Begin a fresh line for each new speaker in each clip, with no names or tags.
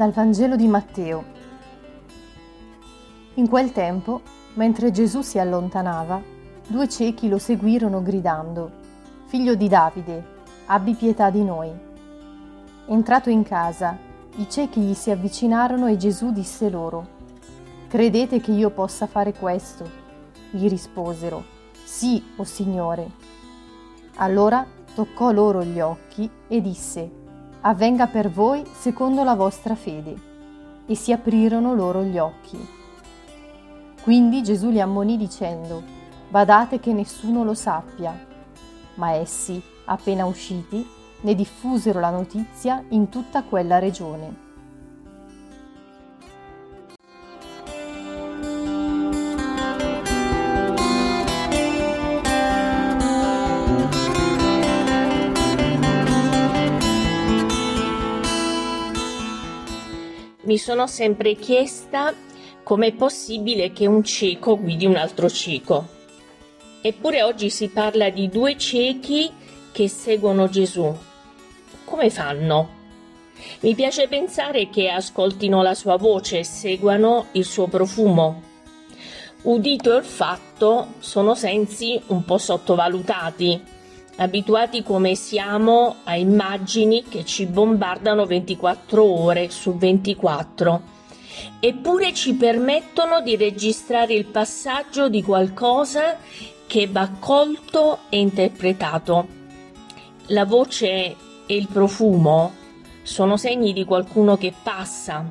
Dal Vangelo di Matteo. In quel tempo, mentre Gesù si allontanava, due ciechi lo seguirono gridando, Figlio di Davide, abbi pietà di noi. Entrato in casa, i ciechi gli si avvicinarono e Gesù disse loro, Credete che io possa fare questo? Gli risposero, Sì, o oh Signore. Allora toccò loro gli occhi e disse, Avvenga per voi secondo la vostra fede. E si aprirono loro gli occhi. Quindi Gesù li ammonì dicendo, Badate che nessuno lo sappia. Ma essi, appena usciti, ne diffusero la notizia in tutta quella regione.
Mi sono sempre chiesta com'è possibile che un cieco guidi un altro cieco. Eppure oggi si parla di due ciechi che seguono Gesù. Come fanno? Mi piace pensare che ascoltino la sua voce e seguano il suo profumo. Udito e olfatto sono sensi un po' sottovalutati abituati come siamo a immagini che ci bombardano 24 ore su 24 eppure ci permettono di registrare il passaggio di qualcosa che va colto e interpretato. La voce e il profumo sono segni di qualcuno che passa,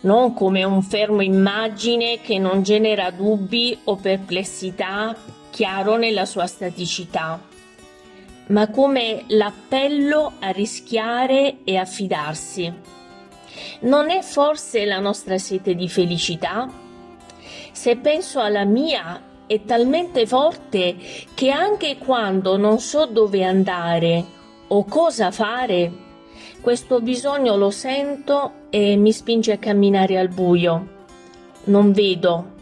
non come un fermo immagine che non genera dubbi o perplessità chiaro nella sua staticità ma come l'appello a rischiare e a fidarsi. Non è forse la nostra sete di felicità? Se penso alla mia, è talmente forte che anche quando non so dove andare o cosa fare, questo bisogno lo sento e mi spinge a camminare al buio. Non vedo,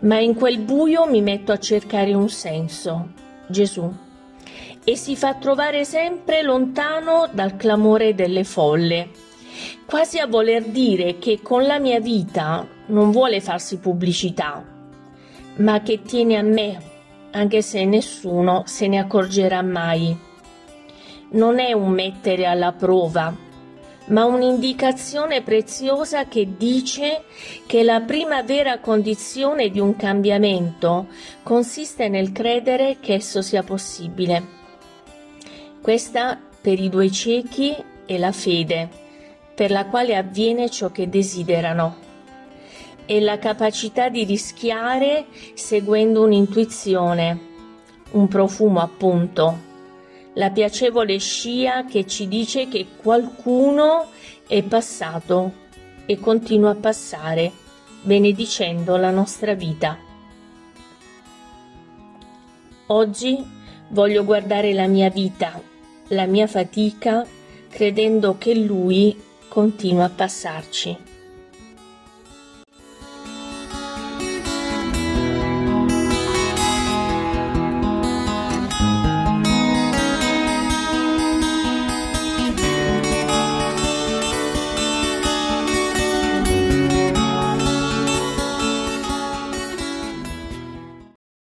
ma in quel buio mi metto a cercare un senso. Gesù e si fa trovare sempre lontano dal clamore delle folle, quasi a voler dire che con la mia vita non vuole farsi pubblicità, ma che tiene a me, anche se nessuno se ne accorgerà mai. Non è un mettere alla prova, ma un'indicazione preziosa che dice che la prima vera condizione di un cambiamento consiste nel credere che esso sia possibile. Questa per i due ciechi è la fede, per la quale avviene ciò che desiderano. È la capacità di rischiare seguendo un'intuizione, un profumo appunto, la piacevole scia che ci dice che qualcuno è passato e continua a passare, benedicendo la nostra vita. Oggi voglio guardare la mia vita la mia fatica credendo che lui continua a passarci.